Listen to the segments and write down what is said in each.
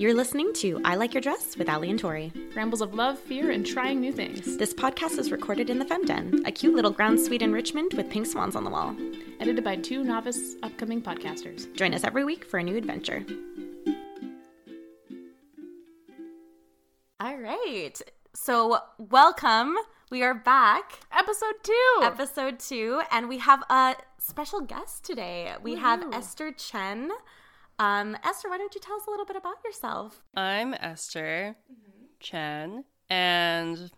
You're listening to I Like Your Dress with Ali and Tori. Rambles of love, fear, and trying new things. This podcast is recorded in the Femden, a cute little ground suite in Richmond with pink swans on the wall. Edited by two novice upcoming podcasters. Join us every week for a new adventure. All right. So, welcome. We are back. Episode two. Episode two, and we have a special guest today. We have Esther Chen. Um, Esther, why don't you tell us a little bit about yourself? I'm Esther Chen, and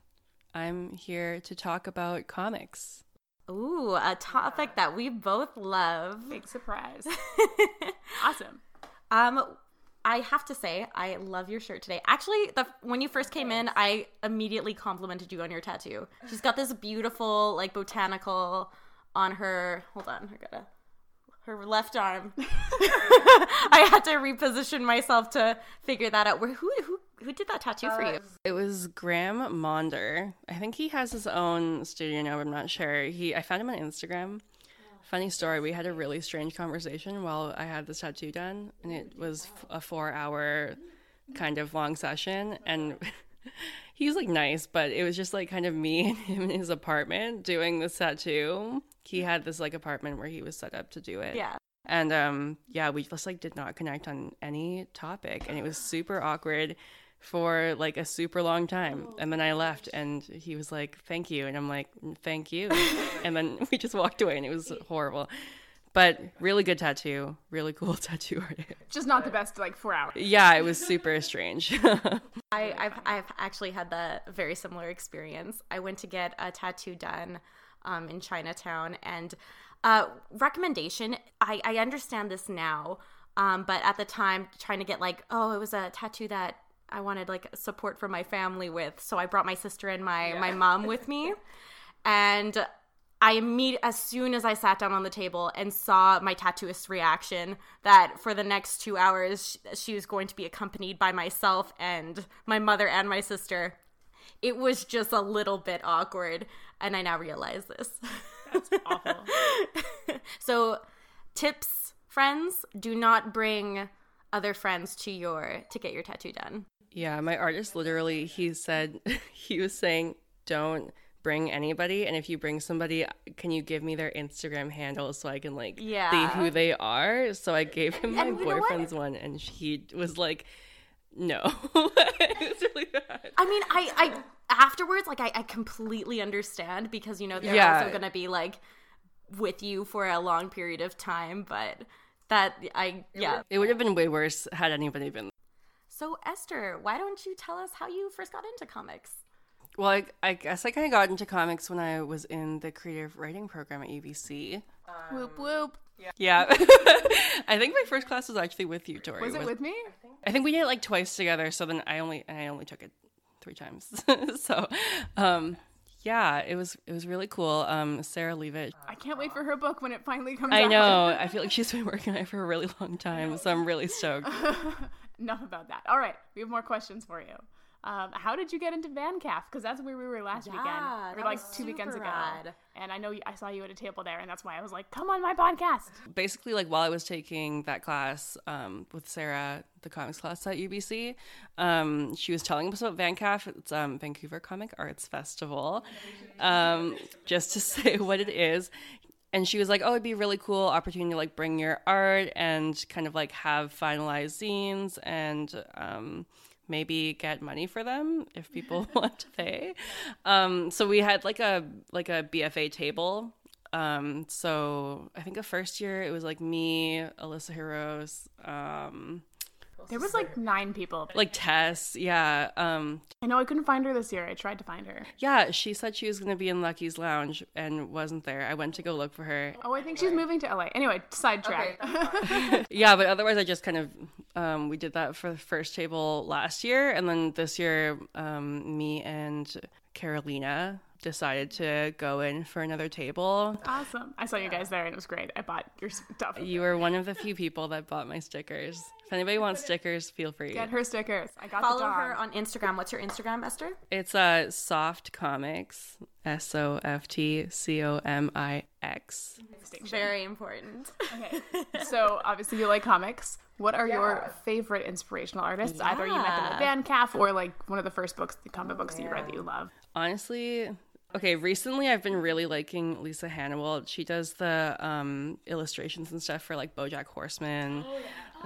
I'm here to talk about comics. Ooh, a topic that we both love. Big surprise. awesome. Um, I have to say, I love your shirt today. Actually, the when you first came in, I immediately complimented you on your tattoo. She's got this beautiful, like botanical on her. Hold on, I gotta her left arm. I had to reposition myself to figure that out. Where who who who did that tattoo for you? Uh, it was Graham Monder. I think he has his own studio now. I'm not sure. He I found him on Instagram. Funny story. We had a really strange conversation while I had this tattoo done, and it was a four-hour kind of long session, and. He's like nice, but it was just like kind of me and him in his apartment doing this tattoo. He had this like apartment where he was set up to do it. Yeah. And um yeah, we just like did not connect on any topic and it was super awkward for like a super long time. And then I left and he was like, "Thank you." And I'm like, "Thank you." and then we just walked away and it was horrible. But really good tattoo, really cool tattoo artist. Just not the best, like four hours. Yeah, it was super strange. I, I've I've actually had the very similar experience. I went to get a tattoo done um, in Chinatown, and uh, recommendation. I I understand this now, um, but at the time, trying to get like, oh, it was a tattoo that I wanted like support from my family with, so I brought my sister and my my mom with me, and. I immediately, as soon as I sat down on the table and saw my tattooist's reaction, that for the next two hours she, she was going to be accompanied by myself and my mother and my sister, it was just a little bit awkward. And I now realize this. That's awful. so, tips, friends, do not bring other friends to your to get your tattoo done. yeah, my artist literally he said he was saying don't bring anybody and if you bring somebody can you give me their instagram handle so i can like Yeah. see who they are so i gave him my And boyfriend's one and he was like no it was really bad I mean, I, I afterwards, like, I, I completely understand because you know they're Yeah. also gonna be like with you for a long period of time, but that I yeah. it would have been way worse had anybody been So Esther, why don't you tell us how you first got into comics? Well i, I guess i kind of got into comics when i was in the creative writing program at ubc whoop whoop. yeah yeah. i think my first class was actually with you tori Was it with me? I think we did it like twice together. So then I only and I only took it three times. so, um, yeah, it was it was really cool. Um, Sarah Leavitt. I can't wait for her book when it finally comes I out. know. I feel like she's been working on it for a really long time. So I'm really stoked. Enough about that. All right, we have more questions for you. Um, how did you get into VanCaf? Because that's where we were last Yeah, weekend, or that like two weekends super ago. rad. And I know you, I saw you at a table there, and that's why I was like, "Come on my podcast." Basically, like while I was taking that class um, with Sarah, the comics class at UBC, um, she was telling us about VanCaf. It's um, Vancouver Comic Arts Festival. Um, just to say what it is. And she was like, "Oh, it'd be a really cool opportunity to like bring your art and kind of like have finalized zines and um, maybe get money for them if people want to pay." Um, so we had like a like a BFA table. Um, so I think the first year it was like me, Alyssa Heroes, um, There was like nine people. like Tess, yeah, um, I know I couldn't find her this year. I tried to find her. yeah. She said she was gonna be in Lucky's Lounge and wasn't there. I went to go look for her. Oh, I think she's moving to LA. Anyway, sidetrack. Yeah, but otherwise, I just kind of um, we did that for the first table last year, and then this year, um, me and Carolina decided to go in for another table. awesome. I saw you guys there, and it was great. I bought your stuff. You were one of the few people that bought my stickers. If anybody wants stickers, feel free. Get her stickers. I got the Follow dog. her on Instagram. What's your Instagram, Esther? It's uh, Soft Comics, S O F T C O M I X. Very important. Okay. So obviously you like comics. What are your favorite inspirational artists? Either you met them at VanCaf or like one of the first books, the comic books that you read that you love. Honestly, okay, recently I've been really liking Lisa Hanawalt. She does the um, illustrations and stuff for like Bojack Horseman.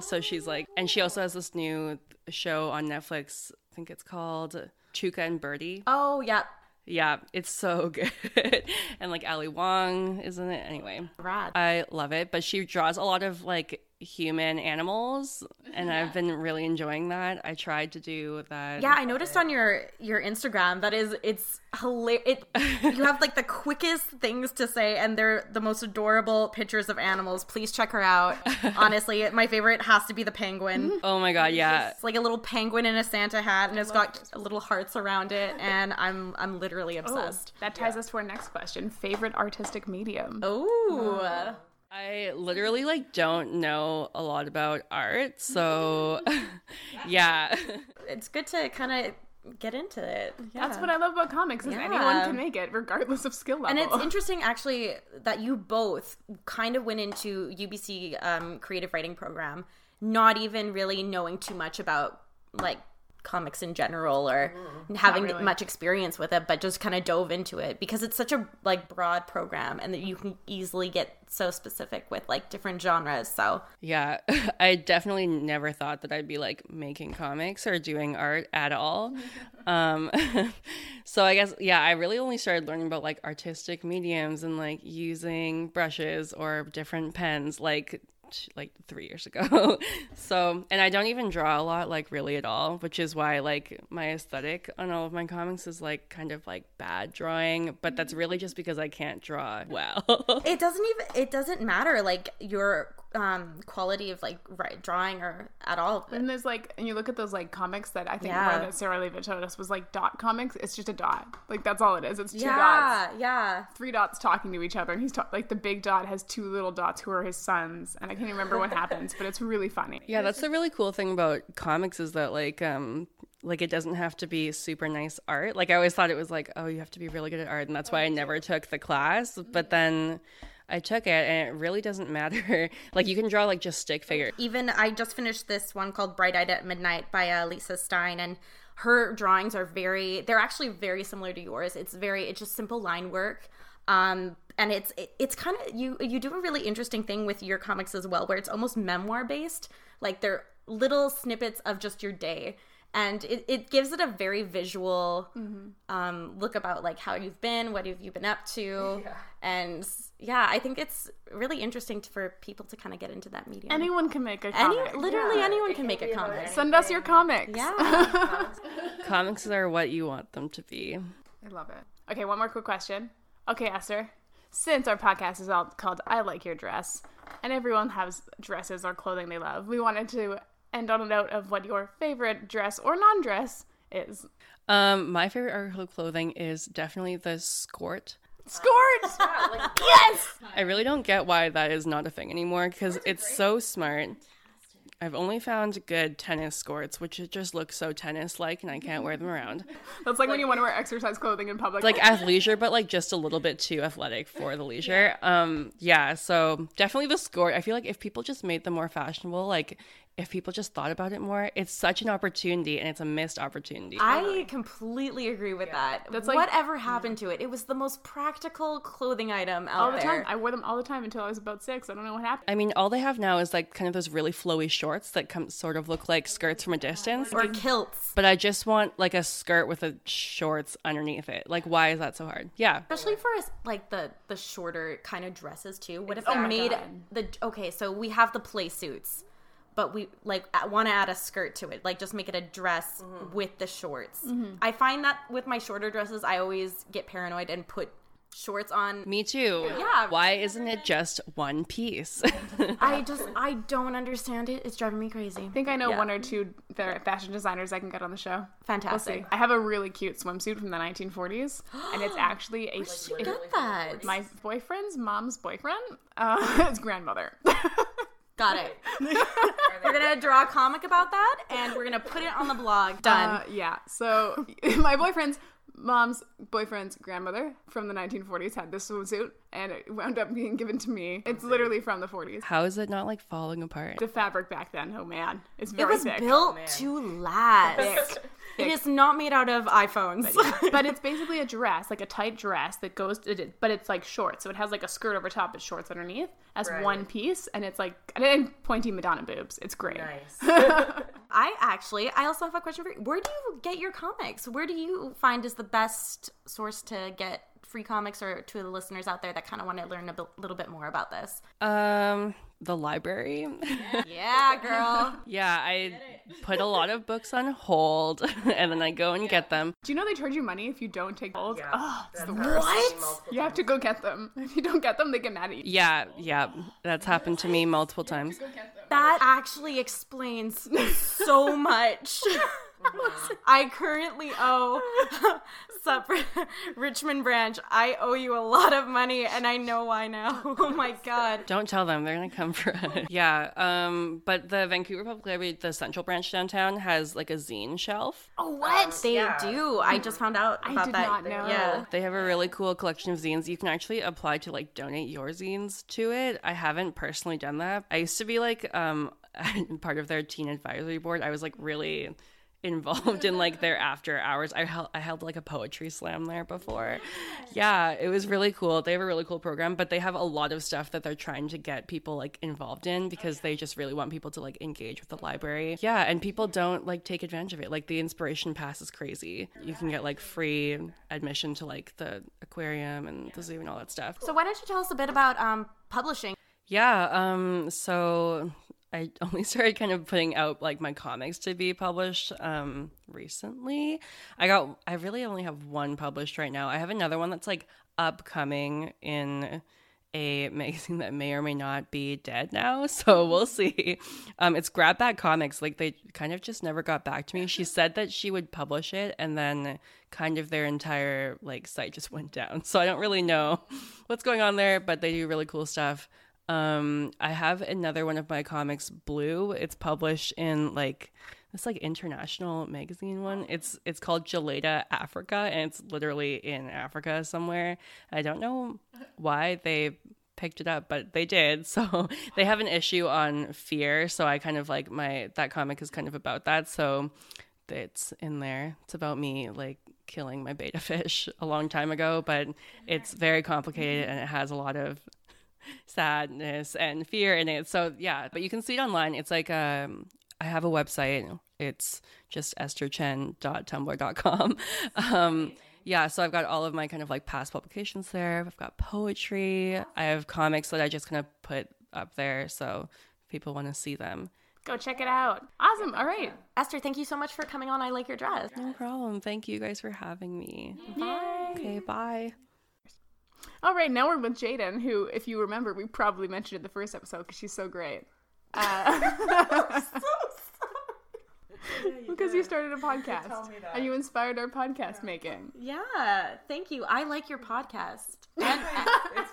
So she's like, and she also has this new show on Netflix. I think it's called Tuca and Bertie. Oh, yeah. Yeah, it's so good. and like Ali Wong is in it. Anyway, Rad. I love it. But she draws a lot of like human animals, and I've been really enjoying that. I tried to do that. Yeah, I noticed on your your Instagram that is it's hilarious. It, you have like the quickest things to say, and they're the most adorable pictures of animals. Please check her out. Honestly, my favorite has to be the penguin. Oh my god, yeah. It's like a little penguin in a Santa hat, and it's got little hearts around it, and I'm I'm literally oh, obsessed. That ties us to our next question. Favorite artistic medium? Oh, I literally like don't know a lot about art, so yeah. it's good to kind of get into it. Yeah. That's what I love about comics is Yeah. anyone can make it regardless of skill level. And it's interesting, actually, that you both kind of went into UBC um, creative writing program, not even really knowing too much about like comics in general or having really. much experience with it, but just kind of dove into it because it's such a like broad program and that you can easily get so specific with like different genres. So Yeah, I definitely never thought that I'd be like making comics or doing art at all. um, so I guess yeah, I really only started learning about like artistic mediums and like using brushes or different pens like t- like 3 years ago. so, and I don't even draw a lot like really at all, which is why like my aesthetic on all of my comics is like kind of like bad drawing, but that's really just because I can't draw well. it doesn't even it doesn't matter like your um quality of like right, drawing or at all. and there's like, and you look at those like comics that I think Yeah. one that Sarah Leavitt showed us was like dot comics. It's just a dot. Like that's all it is. It's two dots. Yeah, yeah. Three dots talking to each other, and he's ta- like the big dot has two little dots who are his sons, and I can't even remember what happens, but it's really funny. Yeah, that's the really cool thing about comics is that like um like it doesn't have to be super nice art. Like I always thought it was like, oh, you have to be really good at art and that's why I never took the class, but then I took it and it really doesn't matter. like you can draw like just stick figures. even I just finished this one called Bright Eyed at Midnight by uh, Lisa Stein, and her drawings are very, they're actually very similar to yours. It's very, it's just simple line work. Um, and it's it, it's kind of you you do a really interesting thing with your comics as well where it's almost memoir based like they're little snippets of just your day and it, it gives it a very visual um, look about like how you've been what have you been up to and yeah i think it's really interesting to, for people to kind of get into that medium Anyone can make a Any, comic. literally anyone can make a comic Send us your comics. yeah Comics are what you want them to be. I love it. Okay, one more quick question. Okay, Esther. Since our podcast is all called I Like Your Dress, and everyone has dresses or clothing they love, we wanted to end on a note of what your favorite dress or non dress is. Um my favorite article of clothing is definitely the skort. Skort! yes I really don't get why that is not a thing anymore because it's so smart. I've only found good tennis skirts, which just look so tennis like, and I can't wear them around. That's like when you want to wear exercise clothing in public. like athleisure, but like just a little bit too athletic for the leisure. Um, yeah, so definitely the skirt. I feel like if people just made them more fashionable, like if people just thought about it more, it's such an opportunity and it's a missed opportunity. I completely agree with that. That's like- Whatever happened to it? It was the most practical clothing item out all the there. time. I wore them all the time until I was about six. I don't know what happened. I mean, all they have now is like kind of those really flowy shorts that come sort of look like skirts from a distance. or kilts. But I just want like a skirt with a shorts underneath it. Like, why is that so hard? Yeah. Especially for us, like the the shorter kind of dresses too. What if Oh they made the okay? So we have the play suits, but we like want to add a skirt to it. Like just make it a dress Mm-hmm. with the shorts. I find that with my shorter dresses, I always get paranoid and put shorts on. Me too. Yeah. Why isn't it just one piece? I just I don't understand it. It's driving me crazy. I think I know Yeah. one or two fashion designers I can get on the show. We'll Fantastic. I have a really cute swimsuit from the 1940s, and it's actually a. Where'd you get that? my boyfriend's mom's boyfriend, uh, his grandmother. Got it. we're gonna draw a comic about that, and we're gonna put it on the blog. Done. Uh, yeah. So my boyfriend's mom's boyfriend's grandmother from the 1940s had this swimsuit, and it wound up being given to me. It's literally from the 40s. How is it not like falling apart? The fabric back then, oh man, it's very It was thick. built oh, to last. It is not made out of iPhones. but it's basically a dress, like a tight dress that goes, it, but it's like short, so it has like a skirt over top, but shorts underneath, as Right. one piece, and it's like and pointy Madonna boobs. It's great. Nice. I actually, I also have a question for you. Where do you get your comics? Where do you find is the best source to get free comics or to the listeners out there that kind of want to learn a little bit more about this? Um, the library. Yeah, girl. yeah, I put a lot of books on hold and then I go and get them. Do you know they charge you money if you don't take hold? Yeah. Oh, it's the worst. What? multiple You have to go get them. If you don't get them, they get mad at you. Yeah, yeah, that's happened to me multiple times. That actually explains so much. I currently owe Sup Richmond branch. I owe you a lot of money, and I know why now. Oh my god. Don't tell them; they're gonna come for us. yeah, um, but the Vancouver Public Library, the Central Branch downtown, has like a zine shelf. Oh, what? they yeah. do. I just found out I about did that. not know. Yeah. They have a really cool collection of zines. You can actually apply to like donate your zines to it. I haven't personally done that. I used to be like um part of their teen advisory board. I was like really involved in like their after hours. I held I held like a poetry slam there before. Yeah, it was really cool. They have a really cool program, but they have a lot of stuff that they're trying to get people like involved in because they just really want people to like engage with the library. Yeah, and people don't like take advantage of it. Like the inspiration pass is crazy. You can get like free admission to like the aquarium and the zoo and all that stuff. So why don't you tell us a bit about um publishing? Yeah, um so I only started kind of putting out like my comics to be published um recently. I got I really only have one published right now. I have another one that's like upcoming in a magazine that may or may not be dead now, so we'll see. Um it's Grab Back Comics, like they kind of just never got back to me. She said that she would publish it and then kind of their entire like site just went down. So I don't really know what's going on there, but they do really cool stuff. Um, I have another one of my comics, Blue. It's published in like this like international magazine one. It's it's called Gelada Africa, and it's literally in Africa somewhere. I don't know why they picked it up, but they did. So they have an issue on fear. So I kind of like my that comic is kind of about that. So it's in there. It's about me like killing my beta fish a long time ago, but it's very complicated and it has a lot of sadness and fear in it. So yeah, but you can see it online. It's like um I have a website. It's just estherchen.tumblr.com. Um yeah, so I've got all of my kind of like past publications there. I've got poetry. I have comics that I just kind of put up there so if people want to see them. Go check it out. Awesome. All right. Esther, thank you so much for coming on. I like your dress. No problem. Thank you guys for having me. Yay. Okay, bye. All right, now we're with Jaden, who, if you remember, we probably mentioned in the first episode because she's so great. Uh, because you started a podcast tell me that. and you inspired our podcast making. Yeah, thank you. I like your podcast and,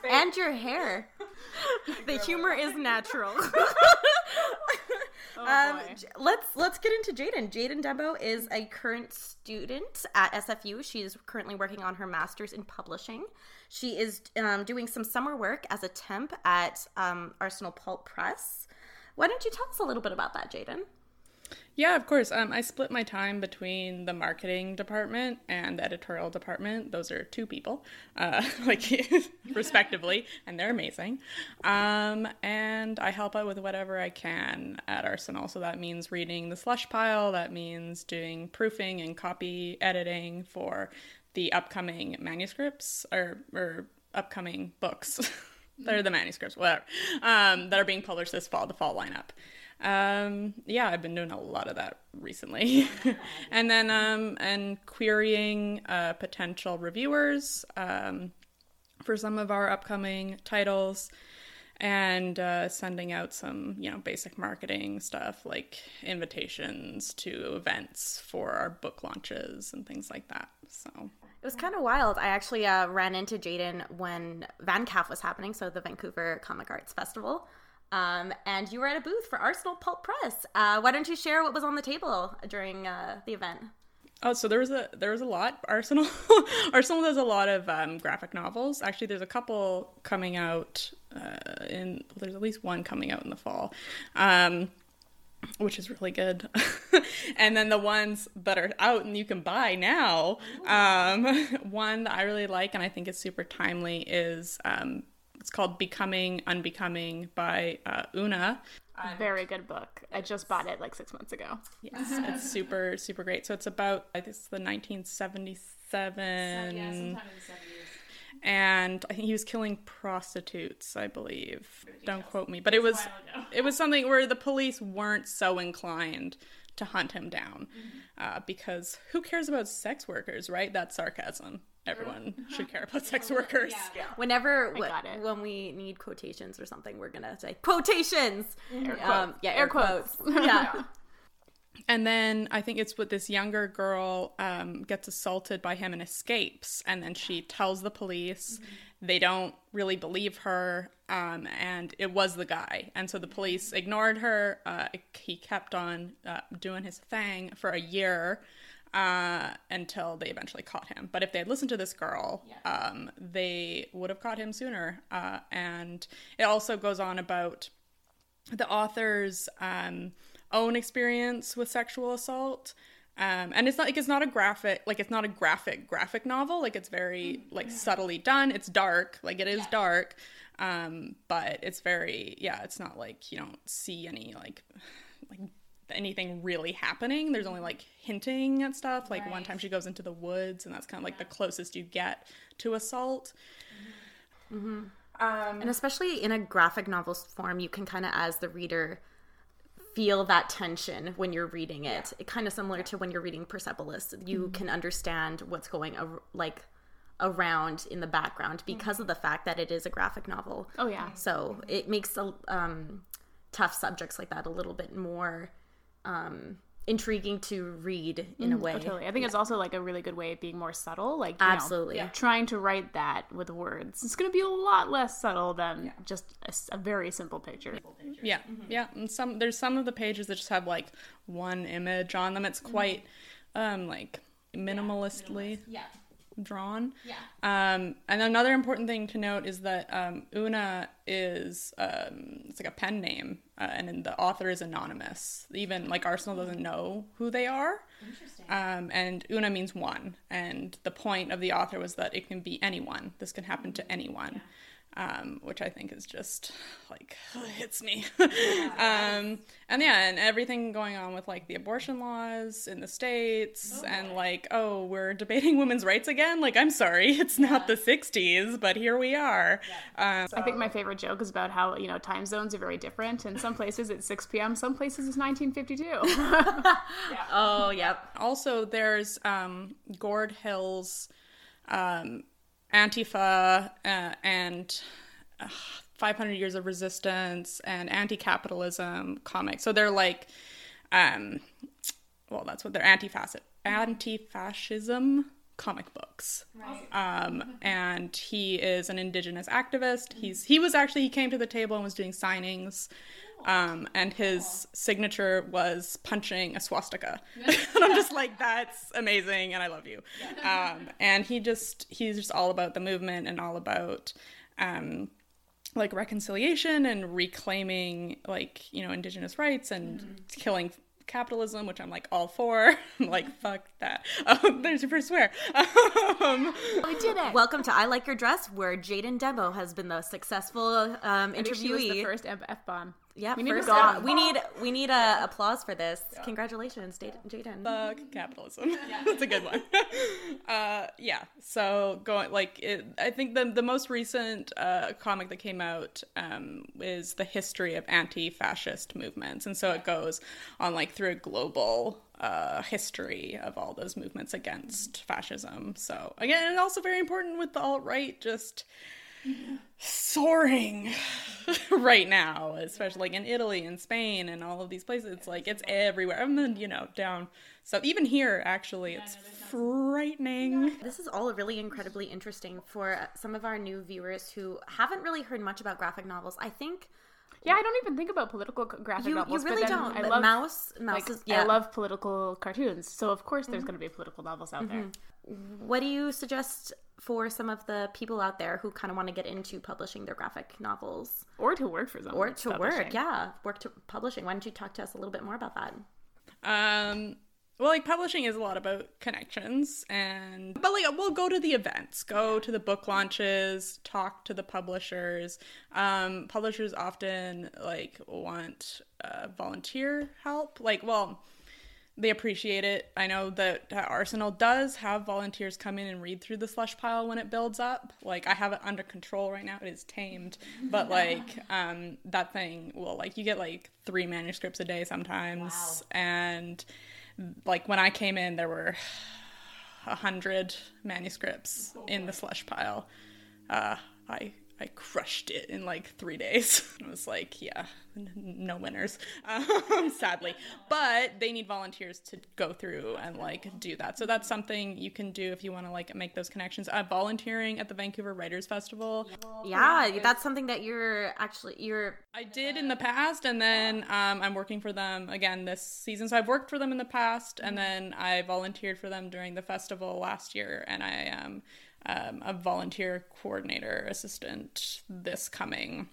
and your hair. The humor is natural. Oh, um. Let's let's get into Jaden. Jaden Debo is a current student at SFU. She is currently working on her master's in publishing. She is um, doing some summer work as a temp at um, Arsenal Pulp Press. Why don't you tell us a little bit about that, Jaden? Yeah, of course. Um, I split my time between the marketing department and the editorial department. Those are two people, uh, like respectively, and they're amazing. Um, and I help out with whatever I can at Arsenal. So that means reading the slush pile. That means doing proofing and copy editing for the upcoming manuscripts or or upcoming books. They're the manuscripts, whatever, um, that are being published this fall, the fall lineup. Um, yeah, I've been doing a lot of that recently. and then, um, and querying uh, potential reviewers um, for some of our upcoming titles and uh, sending out some, you know, basic marketing stuff like invitations to events for our book launches and things like that. So, It was kind of wild. I actually uh, ran into Jaden when VanCaf was happening, so the Vancouver Comic Arts Festival. Um, and you were at a booth for Arsenal Pulp Press. Uh, why don't you share what was on the table during uh, the event? Oh, so there was a there was a lot. Arsenal Arsenal does a lot of um, graphic novels. Actually, there's a couple coming out uh, in. There's at least one coming out in the fall. Um, which is really good. and then the ones that are out and you can buy now, um, one that I really like and I think is super timely is um, it's called Becoming Unbecoming by uh, Una. Very good book. I just bought it like six months ago. Yes, it's super super great. So it's about I think it's the 1977 and I think he was killing prostitutes, I believe. Don't quote me, but it was it was something where the police weren't so inclined to hunt him down uh, because who cares about sex workers, right? That's sarcasm. Everyone should care about sex workers. Whenever I got it. when we need quotations or something, we're gonna say quotations. Air Um, yeah, Air air quotes. quotes. yeah. And then I think it's what this younger girl um, gets assaulted by him and escapes, and then she tells the police. They don't really believe her, um, and it was the guy. And so the police ignored her. Uh, he kept on uh, doing his thing for a year uh, until they eventually caught him. But if they had listened to this girl, um, they would have caught him sooner. Uh, and it also goes on about the author's um, own experience with sexual assault. Um, and it's not like it's not a graphic like it's not a graphic graphic novel. Like it's very like subtly done. It's dark. Like it is dark. Um, but it's very yeah it's not like you don't see any like like anything really happening. There's only like hinting at stuff. Like one time she goes into the woods and that's kind of like the closest you get to assault. Mm-hmm. Mm-hmm. And especially in a graphic novel form, you can kind of, as the reader, feel that tension when you're reading it. It kind of similar to when you're reading Persepolis. You mm-hmm. can understand what's going ar- like around in the background because of the fact that it is a graphic novel. Oh yeah. So it makes a, um, tough subjects like that a little bit more um, intriguing to read in a way. Oh, totally. I think it's also like a really good way of being more subtle. Like you know, Absolutely. Yeah. trying to write that with words. It's going to be a lot less subtle than just a very simple picture. Yeah, yeah. And some there's some of the pages that just have like one image on them. It's quite um like minimalistly drawn. Yeah. Um, and another important thing to note is that um, Una is um, it's like a pen name, uh, and then the author is anonymous. Even like Arsenal doesn't know who they are. Interesting. Um, and Una means one, and the point of the author was that it can be anyone. This can happen to anyone. Um, which I think is just like hits me. um, and yeah, and everything going on with like the abortion laws in the states, and like, oh, we're debating women's rights again. Like, I'm sorry, it's not the '60s, but here we are. Um, I think my favorite joke is about how you know time zones are very different. In some places it's 6 p.m. Some places it's 1952. Oh, yep. also, there's um, Gord Hill's um, Antifa uh, and uh, 500 Years of Resistance and anti-capitalism comics. So they're like, um, well, that's what they're anti-fascist, anti-fascism comic books. Um, and he is an indigenous activist. He's he was actually he came to the table and was doing signings. Um, and his signature was punching a swastika. and I'm just like, that's amazing, and I love you. Um, and he just he's just all about the movement and all about um, like reconciliation and reclaiming like you know indigenous rights and killing capitalism which i'm like all for i'm like fuck that um, there's your first swear um, we did it. Welcome to I Like Your Dress, where Jaden Demo has been the successful um, I think she was the first F bomb. Yeah, We need first one. We need we need a applause for this. Congratulations, Jad- Jaden. fuck capitalism. That's a good one. Uh, yeah so going like it, i think the, the most recent uh, comic that came out um, is the history of anti-fascist movements. And so it goes on like through a global uh, history of all those movements against fascism. So again and also very important with the alt-right just soaring right now, especially like in Italy and Spain and all of these places. It's like it's everywhere. And then, you know, down so even here actually it's frightening. This is all really incredibly interesting for some of our new viewers who haven't really heard much about graphic novels. I think Yeah, I don't even think about political graphic You, you really but then don't. I love Maus, Maus like, is yeah. Mm-hmm. I love political cartoons, so of course there's going to be political novels out there. What do you suggest for some of the people out there who kind of want to get into publishing their graphic novels Or to work for someone. or to publishing. work? Yeah, work to publishing. Why don't you talk to us a little bit more about that? Um, well, like publishing is a lot about connections, and but like we'll go to the events, go to the book launches, talk to the publishers. Um, publishers often like want uh, volunteer help. Like, well, they appreciate it. I know that Arsenal does have volunteers come in and read through the slush pile when it builds up. Like I have it under control right now. It is tamed, but like um, that thing will like you get like three manuscripts a day sometimes, and like when I came in, there were a hundred manuscripts in the slush pile. Uh, I I crushed it in like three days. I was like, yeah, n- no winners, um, sadly. But they need volunteers to go through and like do that. So that's something you can do if you want to like make those connections. Uh, volunteering at the Vancouver Writers Festival. Yeah, that's something that you're actually you're I did in the past, and then um, I'm working for them again this season. So I've worked for them in the past, and then I volunteered for them during the festival last year, and I am um, a volunteer coordinator assistant this coming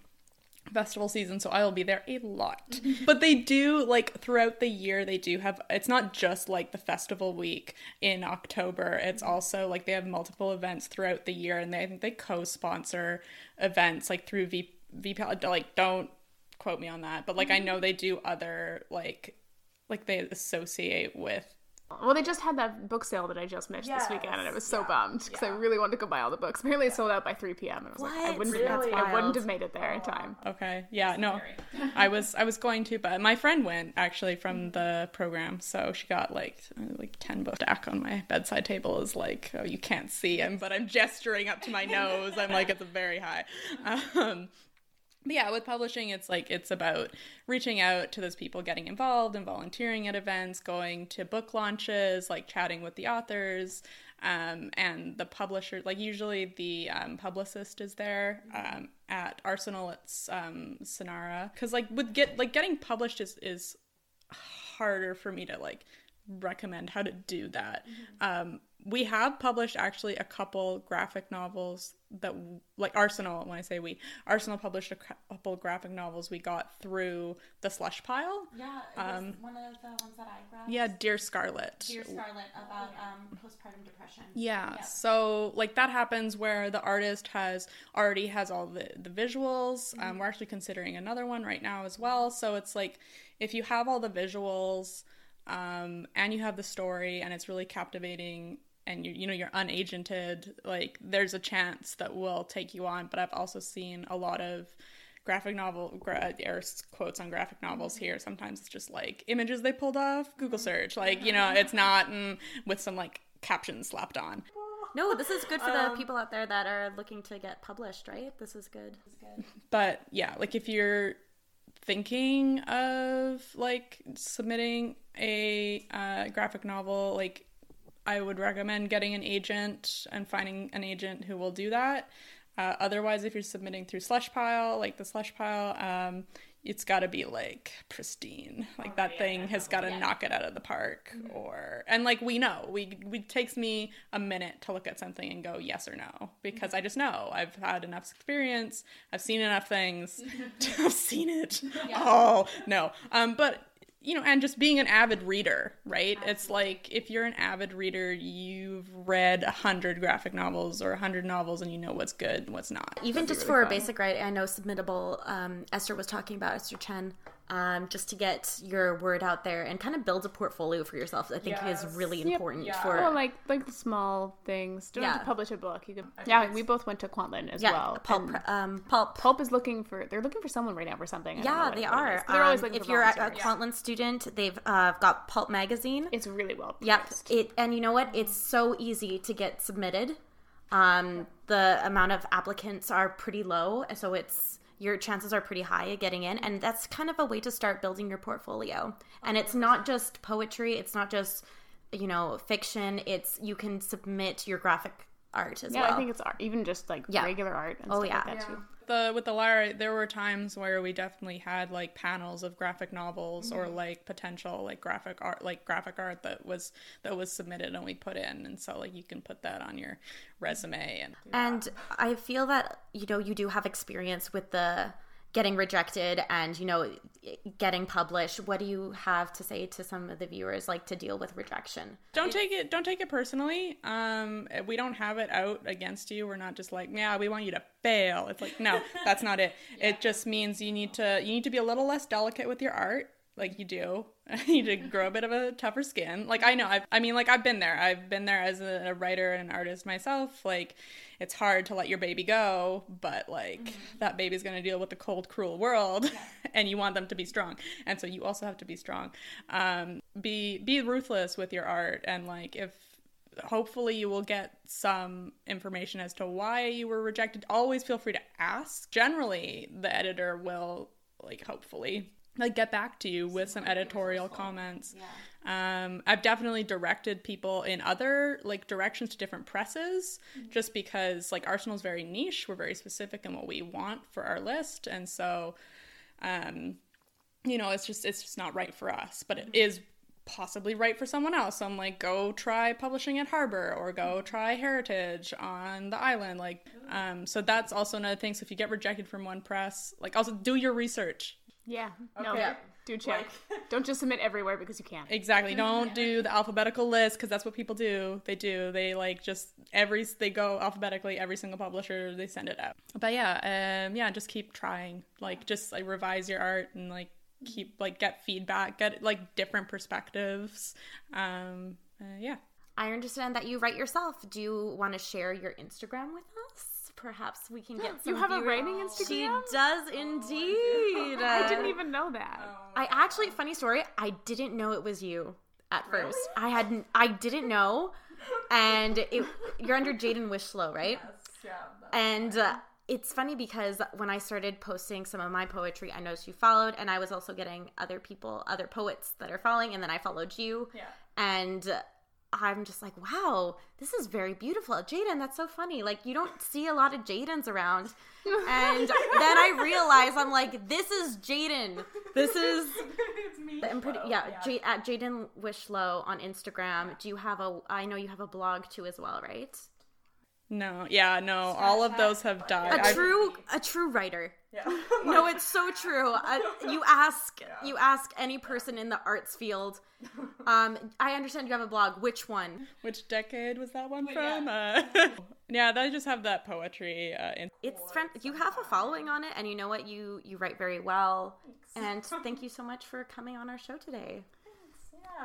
festival season so i'll be there a lot. But they do like throughout the year they do have it's not just like the festival week in october it's also like they have multiple events throughout the year and they I think they co-sponsor events like through v vpal like don't quote me on that but like i know they do other like like they associate with Well, they just had that book sale that I just missed this weekend, and I was so bummed because I really wanted to go buy all the books. Apparently, it sold out by 3 p.m. And I was like, I What? wouldn't, Really? have, I wouldn't have made it there in time. Okay. Yeah. No, I was I was going to, but my friend went actually from the program, so she got like like ten book stack on my bedside table. Is like oh you can't see him, but I'm gesturing up to my nose. I'm like it's very high. Um, but yeah, with publishing, it's like it's about reaching out to those people, getting involved and volunteering at events, going to book launches, like chatting with the authors, um, and the publisher. Like usually, the um, publicist is there. Um, at Arsenal, it's um, Cynara, because like with get like getting published is is harder for me to like recommend how to do that. Um, we have published actually a couple graphic novels that like Arsenal. When I say we, Arsenal published a couple graphic novels we got through the slush pile. yeah Um, one of the ones that I grabbed. Yeah, Dear Scarlet. Dear Scarlet about um, postpartum depression. Yeah. So like that happens where the artist has already has all the the visuals. Um, we're actually considering another one right now as well. So it's like if you have all the visuals um, and you have the story and it's really captivating and you you know you're unagented, like there's a chance that we'll take you on. But I've also seen a lot of graphic novel gra- air quotes on graphic novels here sometimes it's just like images they pulled off google search like you know it's not mm, with some like captions slapped on No, this is good for the people out there that are looking to get published, right? This is good. This is good. but yeah like if you're thinking of like submitting a uh, graphic novel like i would recommend getting an agent and finding an agent who will do that. Uh, otherwise if you're submitting through slush pile like the slush pile um, it's got to be like pristine. Like that thing has got to knock it out of the park or and like we know. We, we it takes me a minute to look at something and go yes or no because i just know. I've had enough experience. I've seen enough things. I've seen it oh no. Um but you know and just being an avid reader right it's like if you're an avid reader you've read a hundred graphic novels or a hundred novels and you know what's good and what's not Even That'd just really for a basic write, I know submittable. Um, Esther was talking about Esther Chen. Um, just to get your word out there and kind of build a portfolio for yourself, I think is really important for. Well, like like the small things. Don't have Yeah. to publish a book. You could. Yeah, we both went to Kwantlen as yeah, well. pulp. and Um, pulp. Pulp is looking for. They're looking for someone right now for something. I don't know Yeah, what- they are. is. They're always Um, looking if for you're a, a volunteers. Kwantlen student, they've uh, got Pulp magazine. it's really well. Yep. It and you know what? It's so easy to get submitted. Um, the amount of applicants are pretty low, so it's your chances are pretty high at getting in, and that's kind of a way to start building your portfolio. And it's not just poetry. It's not just you know fiction. It's you can submit your graphic art as Yeah, well. Yeah, I think it's art, even just like Yeah. regular art and Oh, stuff yeah. like that too. The with the lyre, there were times where we definitely had like panels of graphic novels or mm-hmm. like potential like graphic art, like graphic art that was that was submitted and we put in, and so like you can put that on your resume and And I feel that you know you do have experience with the getting rejected and you know getting published. What do you have to say to some of the viewers like to deal with rejection? don't take it don't take it personally. Um we don't have it out against you. We're not just like yeah we want you to fail. It's like no that's not it. It just means you need to you need to be a little less delicate with your art like you do. You need to grow a bit of a tougher skin. Like i know I've, i mean like i've been there. I've been there as a, a writer and an artist myself. Like it's hard to let your baby go but like that baby's going to deal with the cold cruel world and you want them to be strong. And so you also have to be strong. Um be be ruthless with your art. And like if hopefully you will get some information as to why you were rejected. Always feel free to ask. Generally the editor will like hopefully like get back to you with some editorial comments. Um i've definitely directed people in other like directions to different presses just because like arsenal's very niche. We're very specific in what we want for our list. And so um you know it's just it's just not right for us but it is possibly right for someone else. So i'm like go try publishing at harbor or go try heritage on the island. Like um so that's also another thing. So if you get rejected from one press like also do your research Yeah. No. Okay. Do check. Don't just submit everywhere because you can't. exactly don't do the alphabetical list because that's what people do they do they like just every they go alphabetically every single publisher they send it out but yeah um yeah just keep trying like just like revise your art and like keep like get feedback get like different perspectives um uh, yeah I understand that you write yourself. Do you want to share your Instagram with us? Perhaps we can get some. You have a writing Instagram? She does indeed. I didn't even know that. I actually, funny story. I didn't know it was you at first. I hadn't. I didn't know, and it, you're under Jaden Wishlow, right? Yeah. And uh, it's funny because when I started posting some of my poetry, I noticed you followed, and I was also getting other people, other poets that are following, and then I followed you. Yeah. And I'm just like, wow, this is very beautiful. Jaden, that's so funny. Like, you don't see a lot of Jadens around. And then I realize I'm like, this is Jaden. This is. I'm pretty, yeah, J- at Jaden Wishlow on Instagram. Do you have a? I know you have a blog too as well, right? No yeah no all of those have died A I've- true, a true writer. No, it's so true. Uh, you ask, you ask any person in the arts field. Um, I understand you have a blog. Which one? which decade was that one from uh, yeah they just have that poetry uh, in- It's fun. You have a following on it, and you know what? You you write very well. And thank you so much for coming on our show today.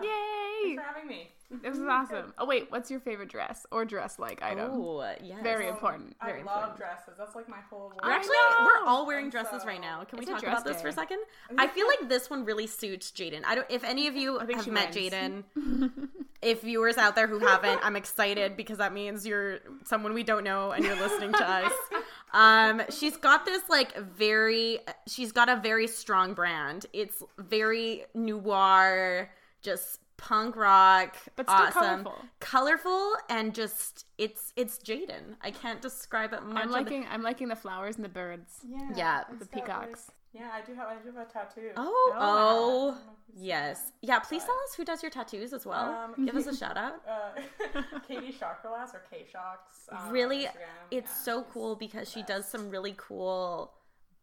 Yay! Thanks for having me This is awesome. Oh wait, what's your favorite dress or dress-like item? Oh, yes. Very important. I Very love important. dresses. That's like my whole world. We're life. actually know! we're all wearing And dresses so- right now. Can we It's a talk dress about this for a day. second? I feel like this one really suits Jaden. I don't. If any of you think have she met wins. Jaden, if viewers out there who haven't, I'm excited because that means you're someone we don't know and you're listening to us. Um, she's got this like very. She's got a very strong brand. It's very noir, just punk rock, But still awesome, colorful. colorful, and just it's it's Jaden. I can't describe it much. I'm other- liking I'm liking the flowers and the birds. Yeah, Yeah. The peacocks. yeah, I do have. I do have a tattoo. Oh, Oh, oh, yes. Yeah, please tell us who does your tattoos as well. Um, Give us a shout out. Uh, Katie Shockerlass or K Shocks. um, Really, it's Yeah, so cool because she does some really cool,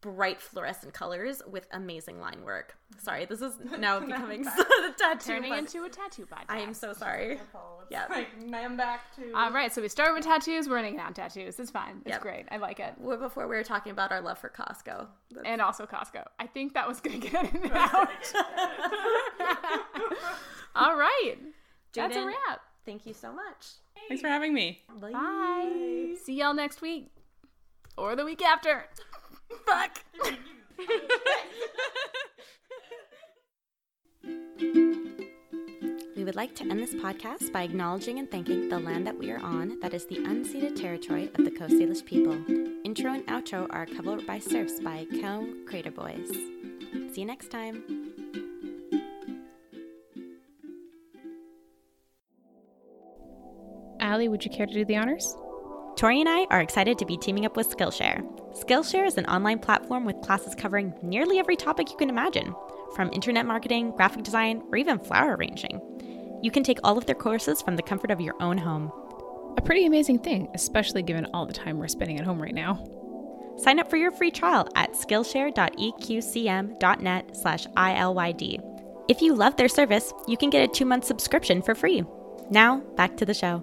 bright fluorescent colors with amazing line work. Sorry, this is now becoming the tattoo. Turning pod- into a tattoo podcast. I am so sorry. Yeah. Like, man back to. All right, so we started with tattoos. We're running down tattoos. It's fine. It's Yep. great. I like it. Well, Before we were talking about our love for Costco. That's- And also Costco. I think that was gonna get it out. All right, that's a wrap. Thank you so much. Thanks for having me. Bye. See y'all next week or the week after. Fuck. We would like to end this podcast by acknowledging and thanking the land that we are on, that is the unceded territory of the Coast Salish people. Intro and outro are covered by surfs by Comb Crater Boys. See you next time. Allie, would you care to do the honors? Tori and I are excited to be teaming up with Skillshare. Skillshare is an online platform with classes covering nearly every topic you can imagine, from internet marketing, graphic design, or even flower arranging. You can take all of their courses from the comfort of your own home. A pretty amazing thing, especially given all the time we're spending at home right now. Sign up for your free trial at skillshare.eqcm.net slash ILYD. If you love their service, you can get a two-month subscription for free. Now, back to the show.